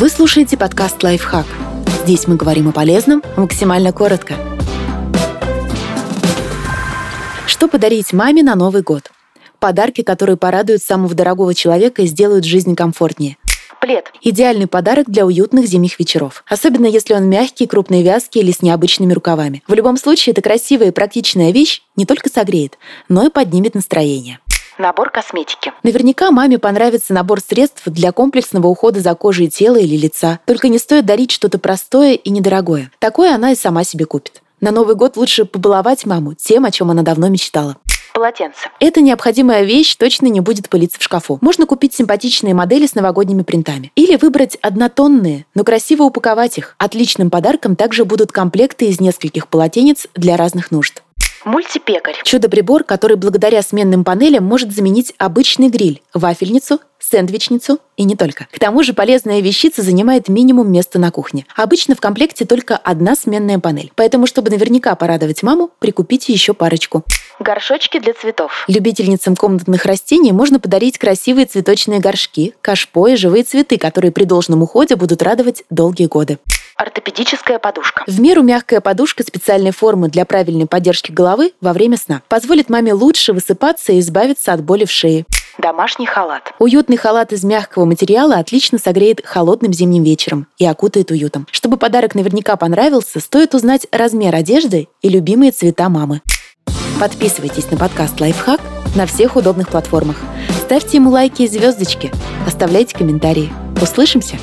Вы слушаете подкаст «Лайфхак». Здесь мы говорим о полезном максимально коротко. Что подарить маме на Новый год? Подарки, которые порадуют самого дорогого человека и сделают жизнь комфортнее. Плед – идеальный подарок для уютных зимних вечеров. Особенно если он мягкий, крупный вязкий или с необычными рукавами. В любом случае, это красивая и практичная вещь не только согреет, но и поднимет настроение. Набор косметики. Наверняка маме понравится набор средств для комплексного ухода за кожей тела или лица. Только не стоит дарить что-то простое и недорогое. Такое она и сама себе купит. На Новый год лучше побаловать маму тем, о чем она давно мечтала полотенце. Эта необходимая вещь точно не будет пылиться в шкафу. Можно купить симпатичные модели с новогодними принтами. Или выбрать однотонные, но красиво упаковать их. Отличным подарком также будут комплекты из нескольких полотенец для разных нужд. Мультипекарь. Чудо-прибор, который благодаря сменным панелям может заменить обычный гриль, вафельницу, сэндвичницу и не только. К тому же полезная вещица занимает минимум места на кухне. Обычно в комплекте только одна сменная панель. Поэтому, чтобы наверняка порадовать маму, прикупите еще парочку. Горшочки для цветов. Любительницам комнатных растений можно подарить красивые цветочные горшки, кашпо и живые цветы, которые при должном уходе будут радовать долгие годы ортопедическая подушка. В меру мягкая подушка специальной формы для правильной поддержки головы во время сна позволит маме лучше высыпаться и избавиться от боли в шее. Домашний халат. Уютный халат из мягкого материала отлично согреет холодным зимним вечером и окутает уютом. Чтобы подарок наверняка понравился, стоит узнать размер одежды и любимые цвета мамы. Подписывайтесь на подкаст «Лайфхак» на всех удобных платформах. Ставьте ему лайки и звездочки. Оставляйте комментарии. Услышимся!